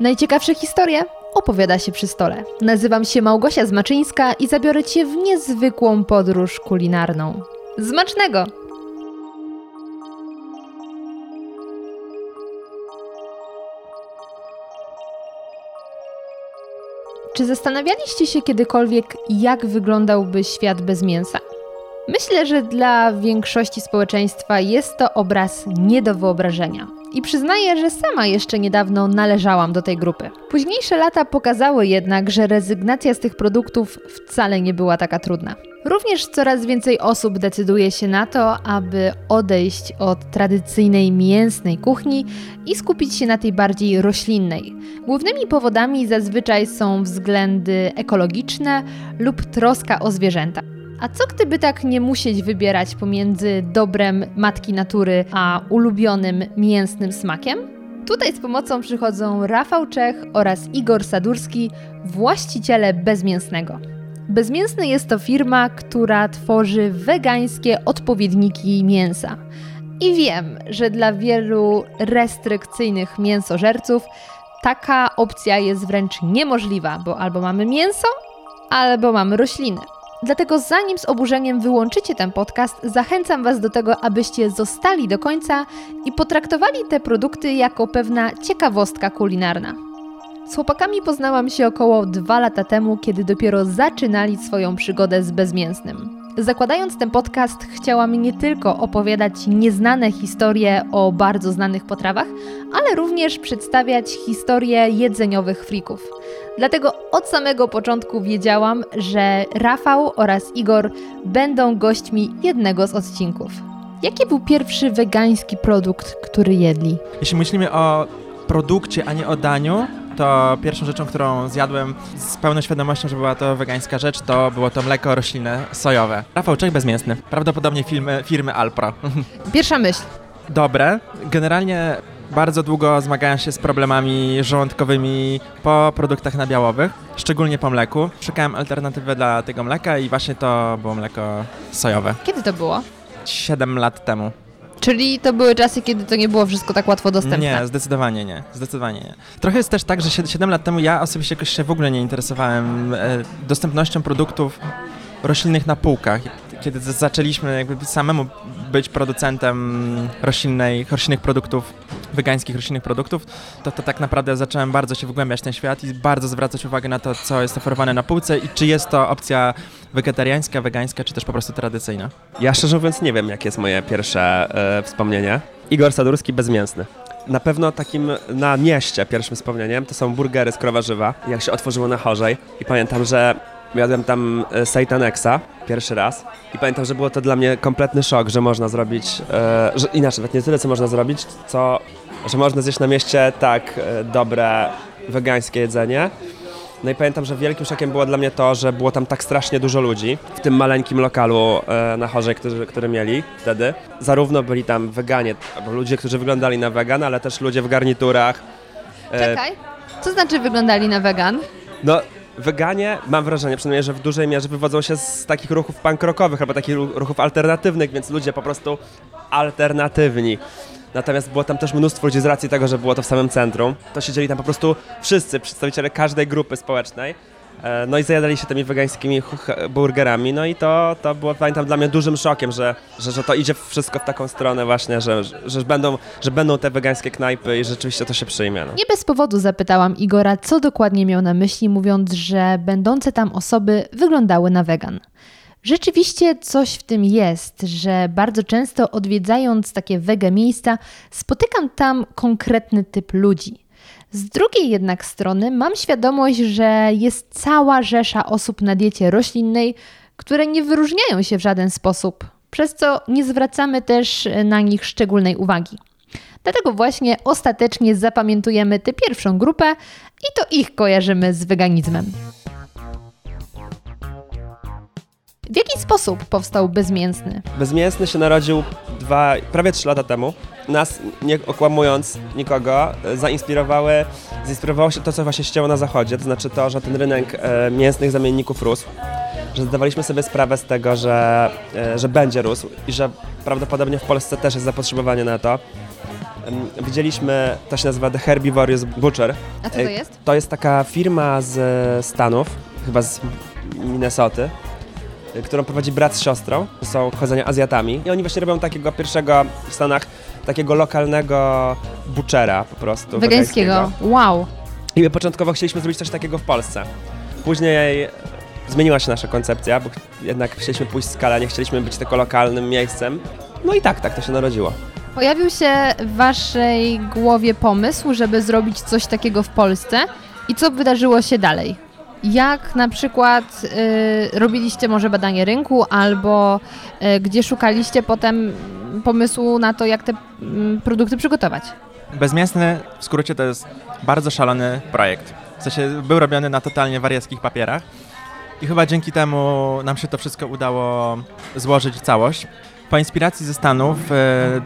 Najciekawsze historie opowiada się przy stole. Nazywam się Małgosia Zmaczyńska i zabiorę Cię w niezwykłą podróż kulinarną. Zmacznego! Czy zastanawialiście się kiedykolwiek, jak wyglądałby świat bez mięsa? Myślę, że dla większości społeczeństwa jest to obraz nie do wyobrażenia. I przyznaję, że sama jeszcze niedawno należałam do tej grupy. Późniejsze lata pokazały jednak, że rezygnacja z tych produktów wcale nie była taka trudna. Również coraz więcej osób decyduje się na to, aby odejść od tradycyjnej mięsnej kuchni i skupić się na tej bardziej roślinnej. Głównymi powodami zazwyczaj są względy ekologiczne lub troska o zwierzęta. A co gdyby tak nie musieć wybierać pomiędzy dobrem matki natury a ulubionym mięsnym smakiem? Tutaj z pomocą przychodzą Rafał Czech oraz Igor Sadurski, właściciele Bezmięsnego. Bezmięsny jest to firma, która tworzy wegańskie odpowiedniki mięsa. I wiem, że dla wielu restrykcyjnych mięsożerców taka opcja jest wręcz niemożliwa, bo albo mamy mięso, albo mamy rośliny. Dlatego zanim z oburzeniem wyłączycie ten podcast, zachęcam Was do tego, abyście zostali do końca i potraktowali te produkty jako pewna ciekawostka kulinarna. Z chłopakami poznałam się około dwa lata temu, kiedy dopiero zaczynali swoją przygodę z bezmięsnym. Zakładając ten podcast, chciałam nie tylko opowiadać nieznane historie o bardzo znanych potrawach, ale również przedstawiać historie jedzeniowych frików. Dlatego od samego początku wiedziałam, że Rafał oraz Igor będą gośćmi jednego z odcinków. Jaki był pierwszy wegański produkt, który jedli? Jeśli myślimy o produkcie, a nie o daniu, to pierwszą rzeczą, którą zjadłem z pełną świadomością, że była to wegańska rzecz, to było to mleko roślinne sojowe. Rafał Czech bezmięsny. Prawdopodobnie firmy, firmy Alpro. Pierwsza myśl. Dobre. Generalnie bardzo długo zmagałem się z problemami żołądkowymi po produktach nabiałowych, szczególnie po mleku. Szukałem alternatywy dla tego mleka i właśnie to było mleko sojowe. Kiedy to było? 7 lat temu. Czyli to były czasy, kiedy to nie było wszystko tak łatwo dostępne? Nie, zdecydowanie nie. Zdecydowanie nie. Trochę jest też tak, że 7 lat temu ja osobiście jakoś się w ogóle nie interesowałem e, dostępnością produktów roślinnych na półkach. Kiedy zaczęliśmy jakby samemu być producentem roślinnej, roślinnych produktów, wegańskich roślinnych produktów, to, to tak naprawdę zacząłem bardzo się wgłębiać w ten świat i bardzo zwracać uwagę na to, co jest oferowane na półce i czy jest to opcja wegetariańska, wegańska, czy też po prostu tradycyjna. Ja szczerze mówiąc nie wiem, jakie jest moje pierwsze e, wspomnienie. Igor Sadurski bezmięsny. Na pewno takim na mieście pierwszym wspomnieniem to są burgery z krowa żywa, jak się otworzyło na chorzej i pamiętam, że Jadłem tam e, Satanexa pierwszy raz i pamiętam, że było to dla mnie kompletny szok, że można zrobić, e, że inaczej, nawet nie tyle co można zrobić, co że można zjeść na mieście tak e, dobre wegańskie jedzenie. No i pamiętam, że wielkim szokiem było dla mnie to, że było tam tak strasznie dużo ludzi w tym maleńkim lokalu na chorze, który, który mieli wtedy. Zarówno byli tam weganie, albo ludzie, którzy wyglądali na wegan, ale też ludzie w garniturach. Czekaj, co znaczy wyglądali na wegan? No, weganie, mam wrażenie przynajmniej, że w dużej mierze wywodzą się z takich ruchów punk rockowych albo takich ruchów alternatywnych, więc ludzie po prostu alternatywni. Natomiast było tam też mnóstwo ludzi z racji tego, że było to w samym centrum. To siedzieli tam po prostu wszyscy przedstawiciele każdej grupy społecznej. E, no i zajadali się tymi wegańskimi burgerami, no i to, to było, pamiętam, dla mnie dużym szokiem, że, że, że to idzie wszystko w taką stronę właśnie, że, że, będą, że będą te wegańskie knajpy i rzeczywiście to się przyjmie. No. Nie bez powodu zapytałam Igora, co dokładnie miał na myśli, mówiąc, że będące tam osoby wyglądały na wegan. Rzeczywiście coś w tym jest, że bardzo często odwiedzając takie wege miejsca, spotykam tam konkretny typ ludzi. Z drugiej jednak strony mam świadomość, że jest cała rzesza osób na diecie roślinnej, które nie wyróżniają się w żaden sposób, przez co nie zwracamy też na nich szczególnej uwagi. Dlatego właśnie ostatecznie zapamiętujemy tę pierwszą grupę i to ich kojarzymy z weganizmem. W jaki sposób powstał bezmięsny? Bezmięsny się narodził dwa, prawie trzy lata temu. Nas, nie okłamując nikogo, zainspirowały, zainspirowało się to, co właśnie się działo na zachodzie, to znaczy to, że ten rynek e, mięsnych zamienników rósł, że zdawaliśmy sobie sprawę z tego, że, e, że będzie rósł i że prawdopodobnie w Polsce też jest zapotrzebowanie na to. Widzieliśmy, to się nazywa The Herbivorous Butcher. A co to Ej, jest? To jest taka firma z Stanów, chyba z Minnesoty, którą prowadzi brat z siostrą. Są pochodzenia Azjatami. I oni właśnie robią takiego pierwszego w Stanach, takiego lokalnego butchera po prostu. Wegańskiego. Wow. I my początkowo chcieliśmy zrobić coś takiego w Polsce. Później zmieniła się nasza koncepcja, bo jednak chcieliśmy pójść w skalę, nie chcieliśmy być tylko lokalnym miejscem. No i tak, tak to się narodziło. Pojawił się w waszej głowie pomysł, żeby zrobić coś takiego w Polsce i co wydarzyło się dalej? Jak na przykład y, robiliście może badanie rynku albo y, gdzie szukaliście potem pomysłu na to, jak te mm, produkty przygotować? Bezmięsny w skrócie to jest bardzo szalony projekt. W sensie był robiony na totalnie wariackich papierach i chyba dzięki temu nam się to wszystko udało złożyć w całość. Po inspiracji ze Stanów, e,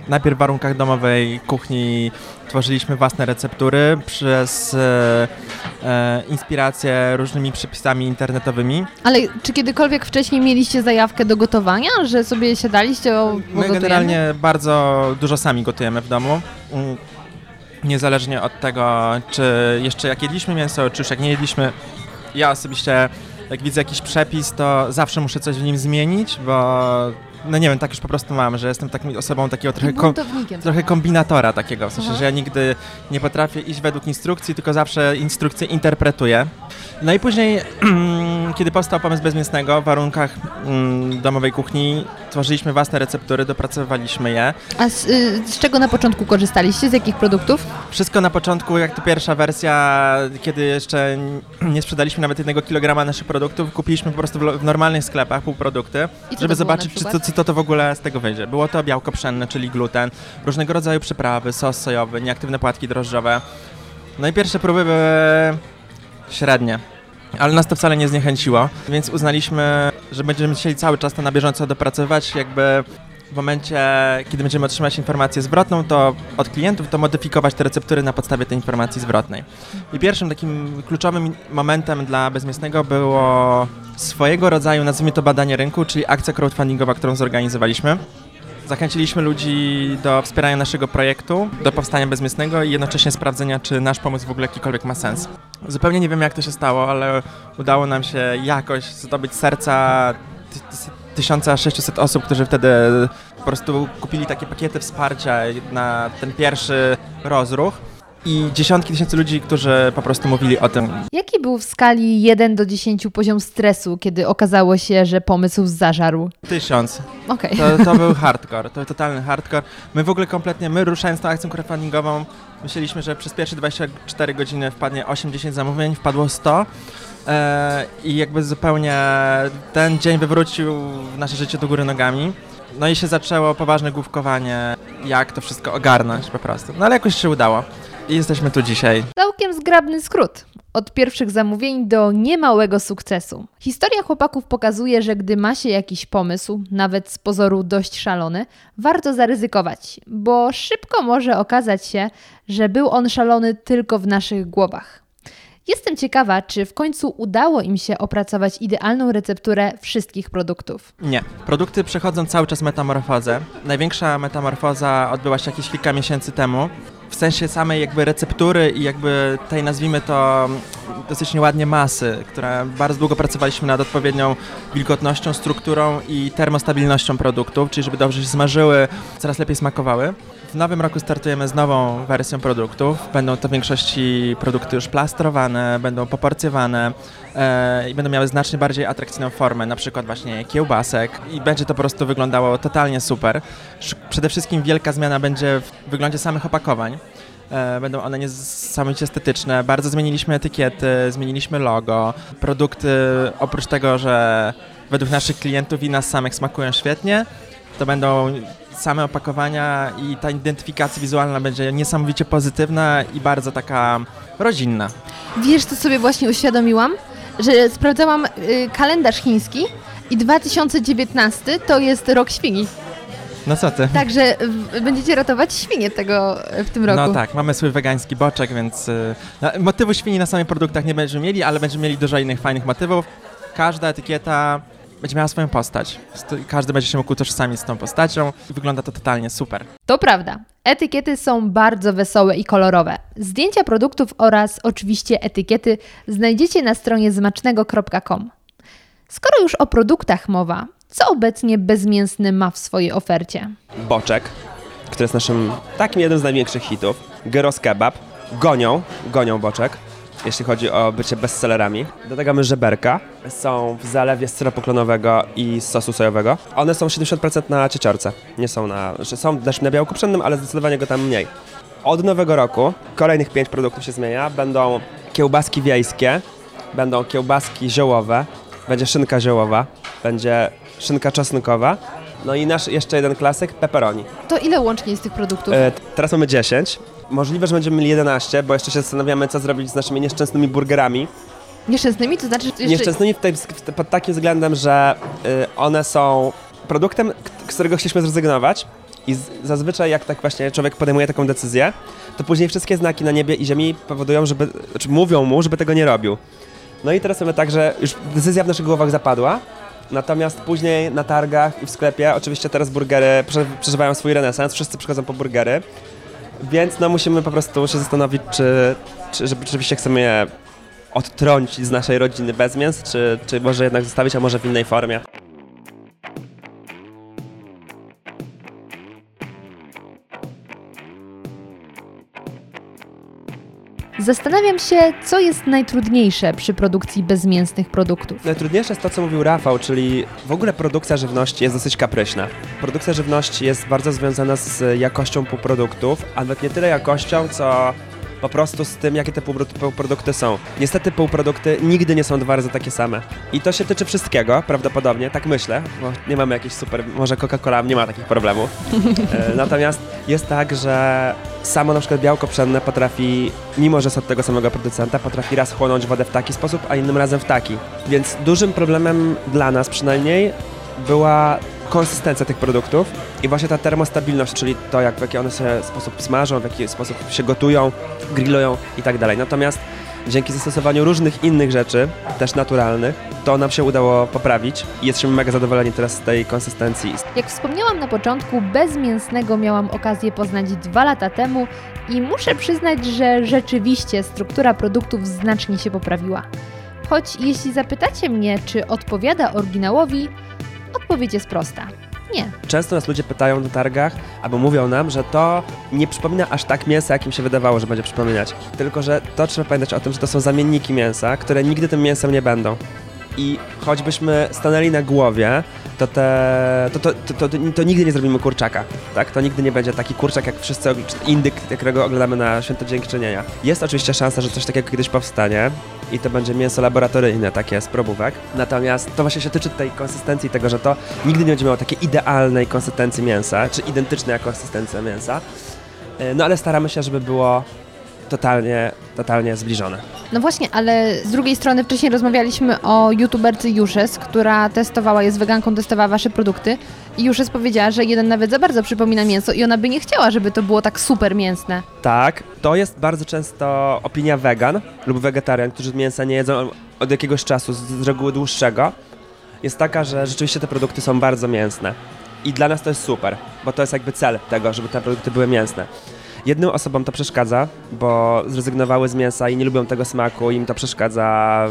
najpierw w warunkach domowej kuchni tworzyliśmy własne receptury przez e, e, inspirację różnymi przepisami internetowymi. Ale czy kiedykolwiek wcześniej mieliście zajawkę do gotowania, że sobie siadaliście o My pogotujemy? generalnie bardzo dużo sami gotujemy w domu. Mm, Niezależnie od tego, czy jeszcze jak jedliśmy mięso, czy już jak nie jedliśmy. Ja osobiście, jak widzę jakiś przepis, to zawsze muszę coś w nim zmienić, bo no nie wiem, tak już po prostu mam, że jestem taką osobą takiego trochę, kom, trochę kombinatora takiego, w sensie, Aha. że ja nigdy nie potrafię iść według instrukcji, tylko zawsze instrukcje interpretuję. No i później, kiedy powstał pomysł bezmięsnego w warunkach mm, domowej kuchni, tworzyliśmy własne receptury, dopracowywaliśmy je. A z, y, z czego na początku korzystaliście? Z jakich produktów? Wszystko na początku, jak to pierwsza wersja, kiedy jeszcze nie sprzedaliśmy nawet jednego kilograma naszych produktów, kupiliśmy po prostu w, w normalnych sklepach półprodukty, co żeby zobaczyć, czy co to, to w ogóle z tego wyjdzie. Było to białko pszenne, czyli gluten, różnego rodzaju przyprawy, sos sojowy, nieaktywne płatki drożdżowe. No i pierwsze próby były średnie. Ale nas to wcale nie zniechęciło, więc uznaliśmy, że będziemy chcieli cały czas to na bieżąco dopracowywać, jakby w momencie, kiedy będziemy otrzymać informację zwrotną, to od klientów, to modyfikować te receptury na podstawie tej informacji zwrotnej. I pierwszym takim kluczowym momentem dla bezmięsnego było swojego rodzaju, nazwijmy to badanie rynku, czyli akcja crowdfundingowa, którą zorganizowaliśmy. Zachęciliśmy ludzi do wspierania naszego projektu, do powstania bezmięsnego i jednocześnie sprawdzenia, czy nasz pomysł w ogóle jakikolwiek ma sens. Zupełnie nie wiem, jak to się stało, ale udało nam się jakoś zdobyć serca ty- ty- 1600 osób, którzy wtedy po prostu kupili takie pakiety wsparcia na ten pierwszy rozruch i dziesiątki tysięcy ludzi, którzy po prostu mówili o tym. Jaki był w skali 1 do 10 poziom stresu, kiedy okazało się, że pomysł zażarł? Tysiąc. Okej. To, to był hardcore, to był totalny hardcore. My w ogóle kompletnie, my ruszając tą akcją crowdfundingową, myśleliśmy, że przez pierwsze 24 godziny wpadnie 80 zamówień, wpadło 100. E, I jakby zupełnie ten dzień wywrócił nasze życie do góry nogami. No i się zaczęło poważne główkowanie, jak to wszystko ogarnąć po prostu. No ale jakoś się udało. I jesteśmy tu dzisiaj. Całkiem zgrabny skrót. Od pierwszych zamówień do niemałego sukcesu. Historia chłopaków pokazuje, że gdy ma się jakiś pomysł, nawet z pozoru dość szalony, warto zaryzykować, bo szybko może okazać się, że był on szalony tylko w naszych głowach. Jestem ciekawa, czy w końcu udało im się opracować idealną recepturę wszystkich produktów. Nie. Produkty przechodzą cały czas metamorfozę. Największa metamorfoza odbyła się jakieś kilka miesięcy temu. W sensie samej jakby receptury i jakby tej nazwijmy to dosyć nieładnie masy, która bardzo długo pracowaliśmy nad odpowiednią wilgotnością, strukturą i termostabilnością produktów, czyli żeby dobrze się zmarzyły, coraz lepiej smakowały. W nowym roku startujemy z nową wersją produktów. Będą to w większości produkty już plastrowane, będą poporcjowane e, i będą miały znacznie bardziej atrakcyjną formę, na przykład właśnie kiełbasek i będzie to po prostu wyglądało totalnie super. Przede wszystkim wielka zmiana będzie w wyglądzie samych opakowań. E, Będą one niesamowicie estetyczne. Bardzo zmieniliśmy etykiety, zmieniliśmy logo. Produkty, oprócz tego, że według naszych klientów i nas samych smakują świetnie, to będą same opakowania i ta identyfikacja wizualna będzie niesamowicie pozytywna i bardzo taka rodzinna. Wiesz, co sobie właśnie uświadomiłam? Że sprawdzałam y, kalendarz chiński i 2019 to jest rok świni. No co ty? Także będziecie ratować świnie tego w tym roku. No tak, mamy swój wegański boczek, więc y, na, motywu świni na samych produktach nie będziemy mieli, ale będziemy mieli dużo innych fajnych motywów. Każda etykieta będzie miała swoją postać. Każdy będzie się mógł utożsamić z tą postacią i wygląda to totalnie super. To prawda. Etykiety są bardzo wesołe i kolorowe. Zdjęcia produktów oraz oczywiście etykiety znajdziecie na stronie zmacznego.com. Skoro już o produktach mowa, co obecnie bezmięsny ma w swojej ofercie? Boczek, który jest naszym takim jednym z największych hitów. Gyros kebab. Gonią, gonią boczek, jeśli chodzi o bycie bestsellerami. Do tego mamy żeberka. Są w zalewie z syropu klonowego i sosu sojowego. One są 70% na cieciorce. Nie są na... Są też na białku pszennym, ale zdecydowanie go tam mniej. Od nowego roku kolejnych pięć produktów się zmienia. Będą kiełbaski wiejskie, będą kiełbaski ziołowe, będzie szynka ziołowa, będzie szynka czosnkowa, no i nasz jeszcze jeden klasyk, pepperoni. To ile łącznie jest tych produktów? E, teraz mamy 10. Możliwe, że będziemy mieli 11, bo jeszcze się zastanawiamy, co zrobić z naszymi nieszczęsnymi burgerami. Nieszczęsnymi? To znaczy... Jeszcze... Nieszczęsnymi w tej, w pod takim względem, że y, one są produktem, z którego chcieliśmy zrezygnować i z, zazwyczaj jak tak właśnie człowiek podejmuje taką decyzję, to później wszystkie znaki na niebie i ziemi powodują, żeby, znaczy mówią mu, żeby tego nie robił. No i teraz mamy tak, że już decyzja w naszych głowach zapadła, natomiast później na targach i w sklepie, oczywiście teraz burgery prze- przeżywają swój renesans, wszyscy przychodzą po burgery, więc no musimy po prostu się zastanowić, czy, czy rzeczywiście chcemy je odtrącić z naszej rodziny bez mięs, czy, czy może jednak zostawić, a może w innej formie. Zastanawiam się, co jest najtrudniejsze przy produkcji bezmięsnych produktów. Najtrudniejsze jest to, co mówił Rafał, czyli w ogóle produkcja żywności jest dosyć kapryśna. Produkcja żywności jest bardzo związana z jakością półproduktów, a nawet nie tyle jakością, co po prostu z tym, jakie te półpro- półprodukty są. Niestety półprodukty nigdy nie są dwa razy takie same. I to się tyczy wszystkiego, prawdopodobnie, tak myślę, bo nie mamy jakichś super, może Coca-Cola nie ma takich problemów. E, Natomiast jest tak, że samo na przykład białko pszenne potrafi, mimo że jest od tego samego producenta, potrafi raz chłonąć wodę w taki sposób, a innym razem w taki. Więc dużym problemem dla nas przynajmniej była konsystencja tych produktów i właśnie ta termostabilność, czyli to, jak, w jaki one się sposób smażą, w jaki sposób się gotują, grillują i tak dalej. Natomiast dzięki zastosowaniu różnych innych rzeczy, też naturalnych, to nam się udało poprawić i jesteśmy mega zadowoleni teraz z tej konsystencji. Jak wspomniałam na początku, bezmięsnego miałam okazję poznać dwa lata temu i muszę przyznać, że rzeczywiście struktura produktów znacznie się poprawiła. Choć jeśli zapytacie mnie, czy odpowiada oryginałowi, odpowiedź jest prosta. Nie. Często nas ludzie pytają na targach, albo mówią nam, że to nie przypomina aż tak mięsa, jak im się wydawało, że będzie przypominać. Tylko, że to trzeba pamiętać o tym, że to są zamienniki mięsa, które nigdy tym mięsem nie będą. I choćbyśmy stanęli na głowie, to, te, to, to, to, to, nigdy nie zrobimy kurczaka. Tak? To nigdy nie będzie taki kurczak, jak wszyscy, indyk, którego oglądamy na Święto Dziękczynienia. Jest oczywiście szansa, że coś takiego kiedyś powstanie i to będzie mięso laboratoryjne, takie z probówek. Natomiast to właśnie się tyczy tej konsystencji, tego, że to nigdy nie będzie miało takiej idealnej konsystencji mięsa, czy identycznej jak konsystencja mięsa. E, No ale staramy się, żeby było totalnie, totalnie zbliżone. No właśnie, ale z drugiej strony wcześniej rozmawialiśmy o youtuberce Juszes, która testowała, jest weganką, testowała wasze produkty i Juszes powiedziała, że jeden nawet za bardzo przypomina mięso i ona by nie chciała, żeby to było tak super mięsne. Tak, to jest bardzo często opinia wegan lub wegetarian, którzy mięsa nie jedzą od jakiegoś czasu, z z reguły dłuższego. Jest taka, że rzeczywiście te produkty są bardzo mięsne. I dla nas to jest super, bo to jest jakby cel tego, żeby te produkty były mięsne. Jednym osobom to przeszkadza, bo zrezygnowały z mięsa i nie lubią tego smaku, im to przeszkadza,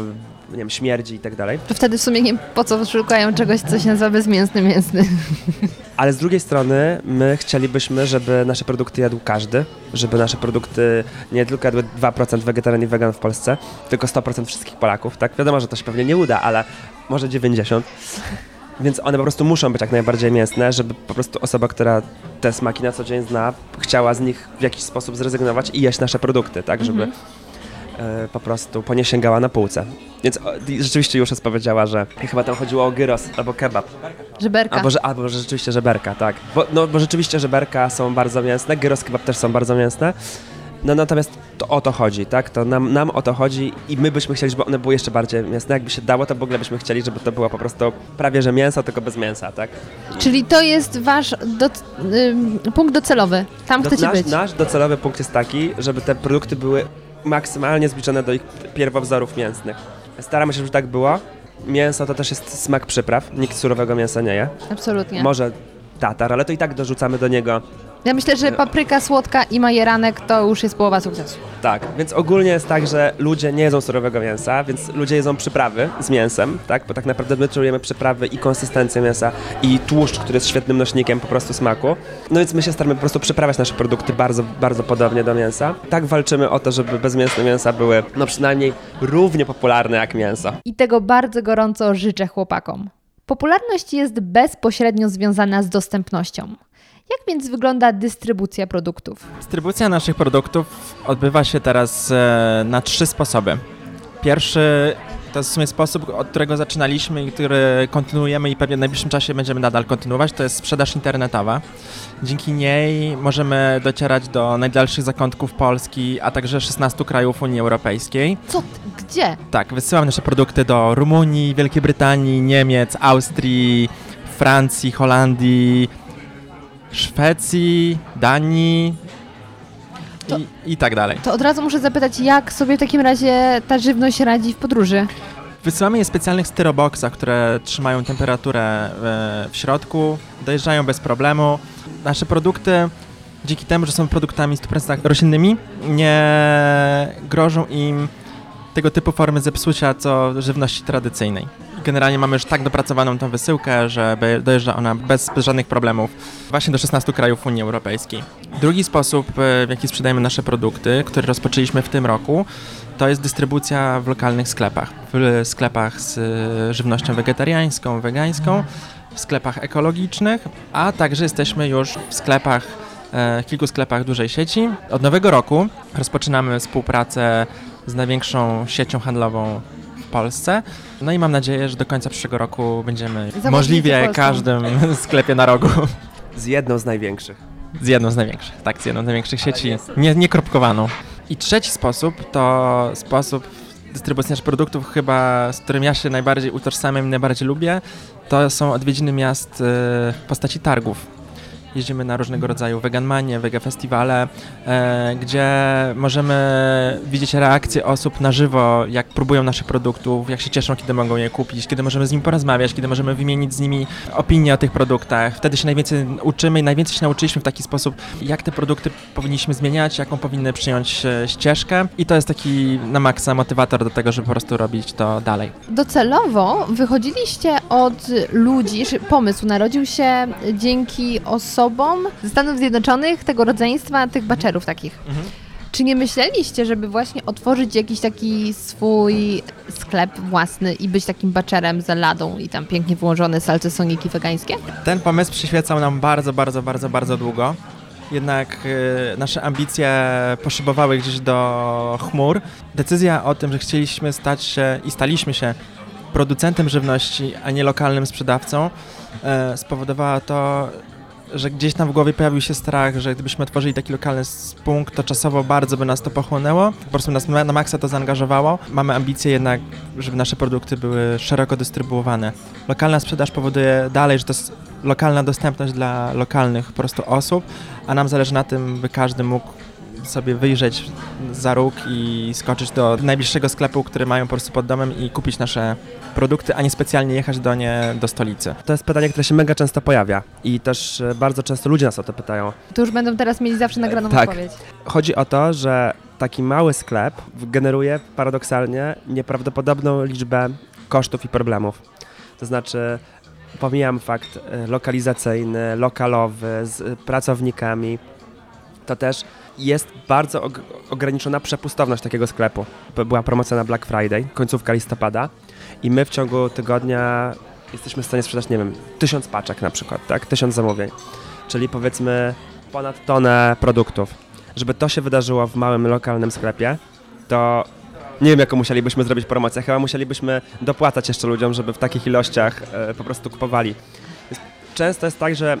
nie wiem, śmierdzi i tak dalej. To wtedy w sumie nie po co szukają czegoś, co się nazywa bezmięsny mięsny. Ale z drugiej strony my chcielibyśmy, żeby nasze produkty jadł każdy, żeby nasze produkty nie tylko jadły 2% wegetarian i wegan w Polsce, tylko 100% wszystkich Polaków, tak? Wiadomo, że to się pewnie nie uda, ale może 90%. Więc one po prostu muszą być jak najbardziej mięsne, żeby po prostu osoba, która te smaki na co dzień zna, chciała z nich w jakiś sposób zrezygnować i jeść nasze produkty, tak? Żeby e, po prostu po nie sięgała na półce. Więc o, rzeczywiście już powiedziała, że chyba tam chodziło o gyros albo kebab. Żeberka. Albo, że, albo że rzeczywiście żeberka, tak. Bo, no, bo rzeczywiście żeberka są bardzo mięsne, gyros kebab też są bardzo mięsne. No natomiast to o to chodzi, tak? To nam, nam o to chodzi i my byśmy chcieli, żeby one były jeszcze bardziej mięsne. Jakby się dało, to w ogóle byśmy chcieli, żeby to było po prostu prawie że mięso, tylko bez mięsa, tak? Czyli to jest wasz do, ym, punkt docelowy. Tam Do- chcecie nasz, być. nasz docelowy punkt jest taki, żeby te produkty były maksymalnie zbliżone do ich pierwowzorów mięsnych. Staramy się, żeby tak było. Mięso to też jest smak przypraw. Nikt surowego mięsa nie je. Absolutnie. Może tatar, ale to i tak dorzucamy do niego Ja myślę, że papryka słodka i majeranek to już jest połowa sukcesu. Tak, więc ogólnie jest tak, że ludzie nie jedzą surowego mięsa, więc ludzie jedzą przyprawy z mięsem, tak? Bo tak naprawdę my czujemy przyprawy i konsystencję mięsa i tłuszcz, który jest świetnym nośnikiem po prostu smaku. No więc my się staramy po prostu przyprawiać nasze produkty bardzo, bardzo podobnie do mięsa. Tak walczymy o to, żeby bezmięsne mięsa były no przynajmniej równie popularne jak mięso. I tego bardzo gorąco życzę chłopakom. Popularność jest bezpośrednio związana z dostępnością. Jak więc wygląda dystrybucja produktów? Dystrybucja naszych produktów odbywa się teraz e, na trzy sposoby. Pierwszy to jest w sumie sposób, od którego zaczynaliśmy i który kontynuujemy i pewnie w najbliższym czasie będziemy nadal kontynuować, to jest sprzedaż internetowa. Dzięki niej możemy docierać do najdalszych zakątków Polski, a także 16 krajów Unii Europejskiej. Co? Gdzie? Tak, wysyłam nasze produkty do Rumunii, Wielkiej Brytanii, Niemiec, Austrii, Francji, Holandii, Szwecji, Danii To- i, i tak dalej. To od razu muszę zapytać, jak sobie w takim razie ta żywność radzi w podróży? Wysyłamy je w specjalnych styroboksach, które trzymają temperaturę e, w środku, dojeżdżają bez problemu. Nasze produkty, dzięki temu, że są produktami 100% roślinnymi, nie grożą im tego typu formy zepsucia, co żywności tradycyjnej. Generalnie mamy już tak dopracowaną tą wysyłkę, że dojeżdża ona bez, bez żadnych problemów właśnie do 16 krajów Unii Europejskiej. Drugi sposób, e, w jaki sprzedajemy nasze produkty, który rozpoczęliśmy w tym roku, to jest dystrybucja w lokalnych sklepach. W sklepach z e, żywnością wegetariańską, wegańską, w sklepach ekologicznych, a także jesteśmy już w sklepach, e, kilku sklepach dużej sieci. Od nowego roku rozpoczynamy współpracę z największą siecią handlową w Polsce. No i mam nadzieję, że do końca przyszłego roku będziemy Zawodnicy możliwie Polską. każdym sklepie na rogu. Z jedną z największych. Z jedną z największych, tak, z jedną z największych sieci, jest. nie, niekropkowaną. I trzeci sposób to sposób dystrybucji naszych produktów, chyba z którym ja się najbardziej utożsamiam i najbardziej lubię, to są odwiedziny miast e, w postaci targów. Jeździmy na różnego rodzaju veganmanie, wege festiwale, e, gdzie możemy widzieć reakcje osób na żywo, jak próbują naszych produktów, jak się cieszą, kiedy mogą je kupić, kiedy możemy z nimi porozmawiać, kiedy możemy wymienić z nimi opinie o tych produktach. Wtedy się najwięcej uczymy i najwięcej się nauczyliśmy w taki sposób, jak te produkty powinniśmy zmieniać, jaką powinny przyjąć e, ścieżkę i to jest taki na maksa motywator do tego, żeby po prostu robić to dalej. Docelowo wychodziliście od ludzi, pomysł narodził się dzięki osobom ze Stanów Zjednoczonych, tego rodzeństwa, tych baczerów takich. Mhm. Czy nie myśleliście, żeby właśnie otworzyć jakiś taki swój sklep własny i być takim baczerem za ladą i tam pięknie wyłożone salcesoniki wegańskie? Ten pomysł przyświecał nam bardzo, bardzo, bardzo, bardzo długo. Jednak e, nasze ambicje poszybowały gdzieś do chmur. Decyzja o tym, że chcieliśmy stać się i staliśmy się producentem żywności, a nie lokalnym sprzedawcą, e, spowodowała to, że gdzieś tam w głowie pojawił się strach, że gdybyśmy otworzyli taki lokalny punkt, to czasowo bardzo by nas to pochłonęło. Po prostu nas na na maksa to zaangażowało. Mamy ambicje jednak, żeby nasze produkty były szeroko dystrybuowane. Lokalna sprzedaż powoduje dalej, że to jest lokalna dostępność dla lokalnych po prostu osób, a nam zależy na tym, by każdy mógł sobie wyjrzeć za róg i skoczyć do najbliższego sklepu, który mają po prostu pod domem i kupić nasze produkty, a nie specjalnie jechać do nie do stolicy. To jest pytanie, które się mega często pojawia i też e, bardzo często ludzie nas o to pytają. To już będą teraz mieli zawsze nagraną Tak. odpowiedź. Chodzi o to, że taki mały sklep generuje paradoksalnie nieprawdopodobną liczbę kosztów i problemów. To znaczy, pomijam fakt e, lokalizacyjny, lokalowy, z e, pracownikami, to też jest bardzo og- ograniczona przepustowność takiego sklepu. Była promocja na Black Friday, końcówka listopada i my w ciągu tygodnia jesteśmy w stanie sprzedać, nie wiem, tysiąc paczek na przykład, tak? Tysiąc zamówień. Czyli powiedzmy ponad tonę produktów. Żeby to się wydarzyło w małym, lokalnym sklepie, to nie wiem, jaką musielibyśmy zrobić promocję. Chyba musielibyśmy dopłacać jeszcze ludziom, żeby w takich ilościach e, po prostu kupowali. Często jest tak, że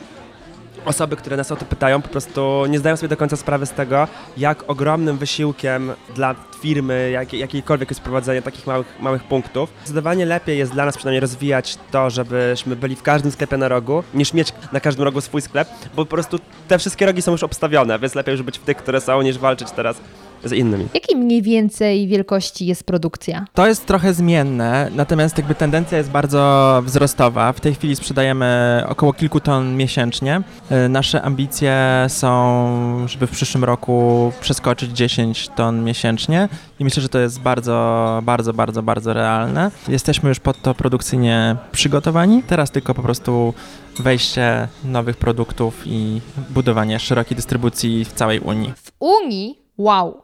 osoby, które nas o to pytają, po prostu nie zdają sobie do końca sprawy z tego, jak ogromnym wysiłkiem dla firmy, jak, jakiejkolwiek jest prowadzenie takich małych, małych punktów. Zdecydowanie lepiej jest dla nas przynajmniej rozwijać to, żebyśmy byli w każdym sklepie na rogu, niż mieć na każdym rogu swój sklep, bo po prostu te wszystkie rogi są już obstawione, więc lepiej już być w tych, które są, niż walczyć teraz z innymi. Jakiej mniej więcej wielkości jest produkcja? To jest trochę zmienne, natomiast jakby tendencja jest bardzo wzrostowa. W tej chwili sprzedajemy około kilku ton miesięcznie. Y, Nasze ambicje są, żeby w przyszłym roku przeskoczyć 10 ton miesięcznie i myślę, że to jest bardzo, bardzo, bardzo, bardzo realne. Jesteśmy już pod to produkcyjnie przygotowani. Teraz tylko po prostu wejście nowych produktów i budowanie szerokiej dystrybucji w całej Unii. W Unii? Wow!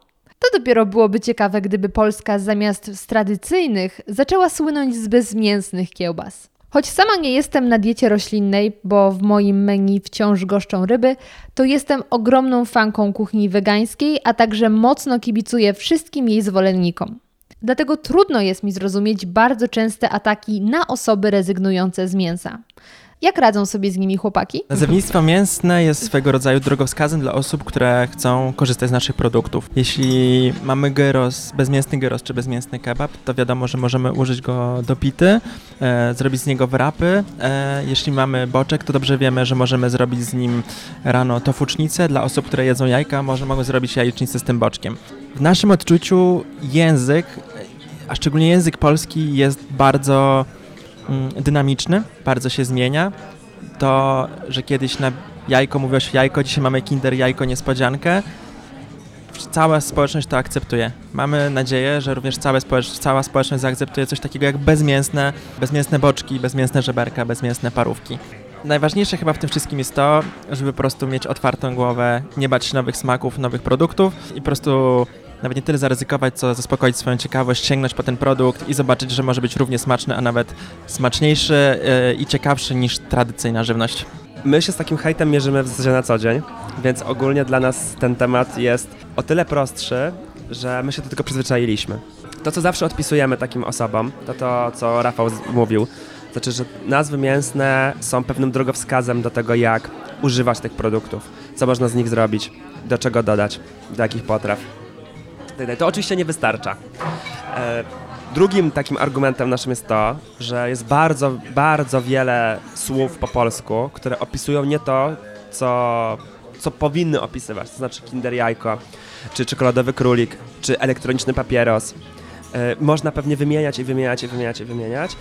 To dopiero byłoby ciekawe, gdyby Polska zamiast z tradycyjnych zaczęła słynąć z bezmięsnych kiełbas. Choć sama nie jestem na diecie roślinnej, bo w moim menu wciąż goszczą ryby, to jestem ogromną fanką kuchni wegańskiej, a także mocno kibicuję wszystkim jej zwolennikom. Dlatego trudno jest mi zrozumieć bardzo częste ataki na osoby rezygnujące z mięsa. Jak radzą sobie z nimi chłopaki? Nazewnictwo mięsne jest swego rodzaju drogowskazem dla osób, które chcą korzystać z naszych produktów. Jeśli mamy gyros, bezmięsny gyros czy bezmięsny kebab, to wiadomo, że możemy użyć go do pity, e, zrobić z niego wrapy. E, jeśli mamy boczek, to dobrze wiemy, że możemy zrobić z nim rano tofucznicę. Dla osób, które jedzą jajka, może mogą zrobić jajecznicę z tym boczkiem. W naszym odczuciu język, a szczególnie język polski jest bardzo dynamiczny, bardzo się zmienia. To, że kiedyś na jajko mówiło się jajko, dzisiaj mamy kinder jajko niespodziankę. Cała społeczność to akceptuje. Mamy nadzieję, że również całe społecz cała społeczność zaakceptuje coś takiego jak bezmięsne, bezmięsne boczki, bezmięsne żeberka, bezmięsne parówki. Najważniejsze chyba w tym wszystkim jest to, żeby po prostu mieć otwartą głowę, nie bać się nowych smaków, nowych produktów i po prostu nawet nie tyle zaryzykować, co zaspokoić swoją ciekawość, sięgnąć po ten produkt i zobaczyć, że może być równie smaczny, a nawet smaczniejszy yy, i ciekawszy niż tradycyjna żywność. My się z takim hejtem mierzymy w zasadzie na co dzień, więc ogólnie dla nas ten temat jest o tyle prostszy, że my się do tego przyzwyczailiśmy. To, co zawsze odpisujemy takim osobom, to to, co Rafał mówił, znaczy, że nazwy mięsne są pewnym drogowskazem do tego, jak używać tych produktów, co można z nich zrobić, do czego dodać, do jakich potraw. To oczywiście nie wystarcza. E, Drugim takim argumentem naszym jest to, że jest bardzo, bardzo wiele słów po polsku, które opisują nie to, co, co powinny opisywać, to znaczy kinder jajko, czy czekoladowy królik, czy elektroniczny papieros. E, Można pewnie wymieniać i wymieniać i wymieniać i wymieniać.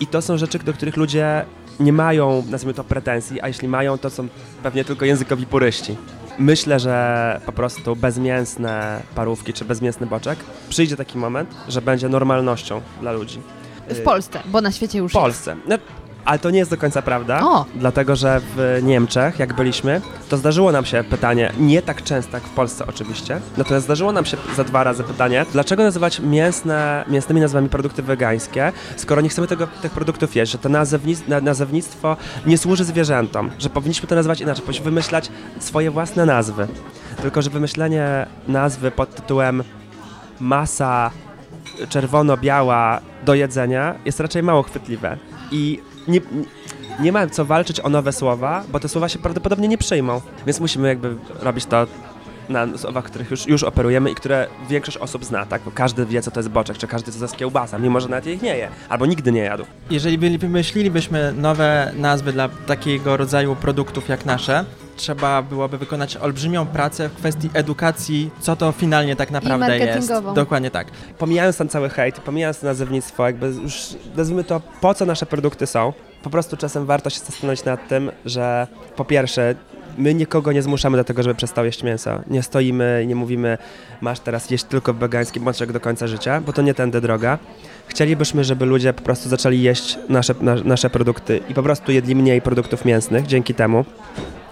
I to są rzeczy, do których ludzie nie mają, nazwijmy to, pretensji, a jeśli mają, to są pewnie tylko językowi puryści. Myślę, że po prostu bezmięsne parówki czy bezmięsny boczek przyjdzie taki moment, że będzie normalnością dla ludzi. W Polsce, bo na świecie już W Polsce. No, ale to nie jest do końca prawda, O! dlatego że w Niemczech, jak byliśmy, to zdarzyło nam się pytanie, nie tak często jak w Polsce oczywiście, natomiast zdarzyło nam się za dwa razy pytanie, dlaczego nazywać mięsne, mięsnymi nazwami produkty wegańskie, skoro nie chcemy tego, tych produktów jeść, że to nazewnic, na- nazewnictwo nie służy zwierzętom, że powinniśmy to nazywać inaczej, powinniśmy wymyślać swoje własne nazwy. Tylko, że wymyślenie nazwy pod tytułem masa czerwono-biała do jedzenia jest raczej mało chwytliwe. I nie, nie, ma co walczyć o nowe słowa, bo te słowa się prawdopodobnie nie przyjmą. Więc musimy jakby robić to na słowach, których już, już operujemy i które większość osób zna, tak? Bo każdy wie, co to jest boczek, czy każdy co to jest kiełbasa, mimo że nawet ich nie je, albo nigdy nie jadł. Jeżeli wymyślilibyśmy nowe nazwy dla takiego rodzaju produktów jak nasze, trzeba byłoby wykonać olbrzymią pracę w kwestii edukacji, co to finalnie tak naprawdę jest. Dokładnie tak. Pomijając ten cały hejt, pomijając nazewnictwo, jakby już nazwijmy to, po co nasze produkty są, po prostu czasem warto się zastanowić nad tym, że po pierwsze, my nikogo nie zmuszamy do tego, żeby przestał jeść mięso. Nie stoimy i nie mówimy, masz teraz jeść tylko wegański bączek do końca życia, bo to nie tędy droga. Chcielibyśmy, żeby ludzie po prostu zaczęli jeść nasze, na, nasze produkty i po prostu jedli mniej produktów mięsnych dzięki temu.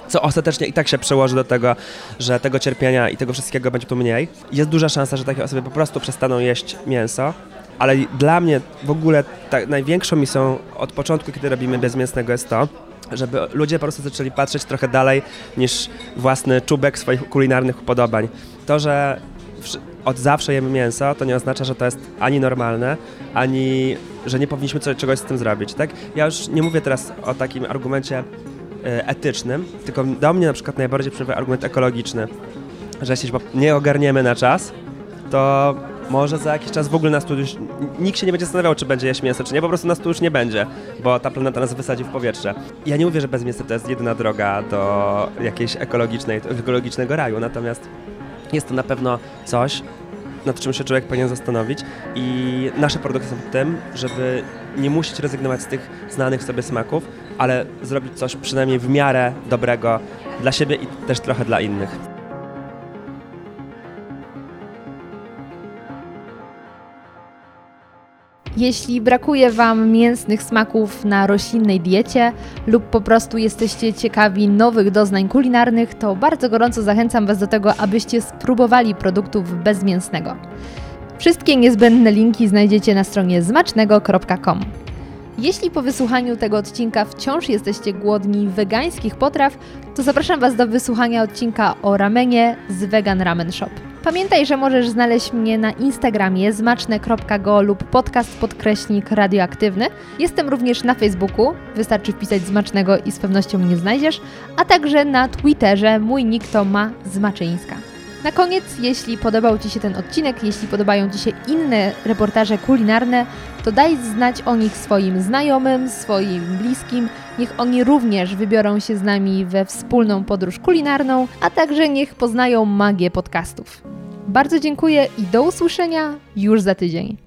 Co ostatecznie i tak się przełoży do tego, że tego cierpienia i tego wszystkiego będzie tu mniej. Jest duża szansa, że takie osoby po prostu przestaną jeść mięso. Ale dla mnie w ogóle tak, największą misją od początku, kiedy robimy bezmięsnego jest to, żeby ludzie po prostu zaczęli patrzeć trochę dalej niż własny czubek swoich kulinarnych upodobań. To, że od zawsze jemy mięso, to nie oznacza, że to jest ani normalne, ani że nie powinniśmy czegoś z tym zrobić, tak? Ja już nie mówię teraz o takim argumencie etycznym, tylko do mnie na przykład najbardziej przemawia argument ekologiczny, że jeśli nie ogarniemy na czas, to może za jakiś czas w ogóle nas tu już, nikt się nie będzie zastanawiał, czy będzie jeść mięso, czy nie, po prostu nas tu już nie będzie, bo ta planeta nas wysadzi w powietrze. Ja nie mówię, że bez mięsa to jest jedyna droga do jakiejś ekologicznej, ekologicznego raju, natomiast Jest to na pewno coś, nad czym się człowiek powinien zastanowić i nasze produkty są tym, żeby nie musieć rezygnować z tych znanych sobie smaków, ale zrobić coś przynajmniej w miarę dobrego dla siebie i też trochę dla innych. Jeśli brakuje Wam mięsnych smaków na roślinnej diecie lub po prostu jesteście ciekawi nowych doznań kulinarnych, to bardzo gorąco zachęcam Was do tego, abyście spróbowali produktów bezmięsnego. Wszystkie niezbędne linki znajdziecie na stronie zmacznego.com. Jeśli po wysłuchaniu tego odcinka wciąż jesteście głodni wegańskich potraw, to zapraszam Was do wysłuchania odcinka o ramenie z Vegan Ramen Shop. Pamiętaj, że możesz znaleźć mnie na Instagramie zmaczne.go lub podcast podkreśnik radioaktywny. Jestem również na Facebooku, wystarczy wpisać Zmacznego i z pewnością mnie znajdziesz, a także na Twitterze mój nick to ma Zmaczyńska. Na koniec, jeśli podobał Ci się ten odcinek, jeśli podobają Ci się inne reportaże kulinarne, to daj znać o nich swoim znajomym, swoim bliskim. Niech oni również wybiorą się z nami we wspólną podróż kulinarną, a także niech poznają magię podcastów. Bardzo dziękuję i do usłyszenia już za tydzień.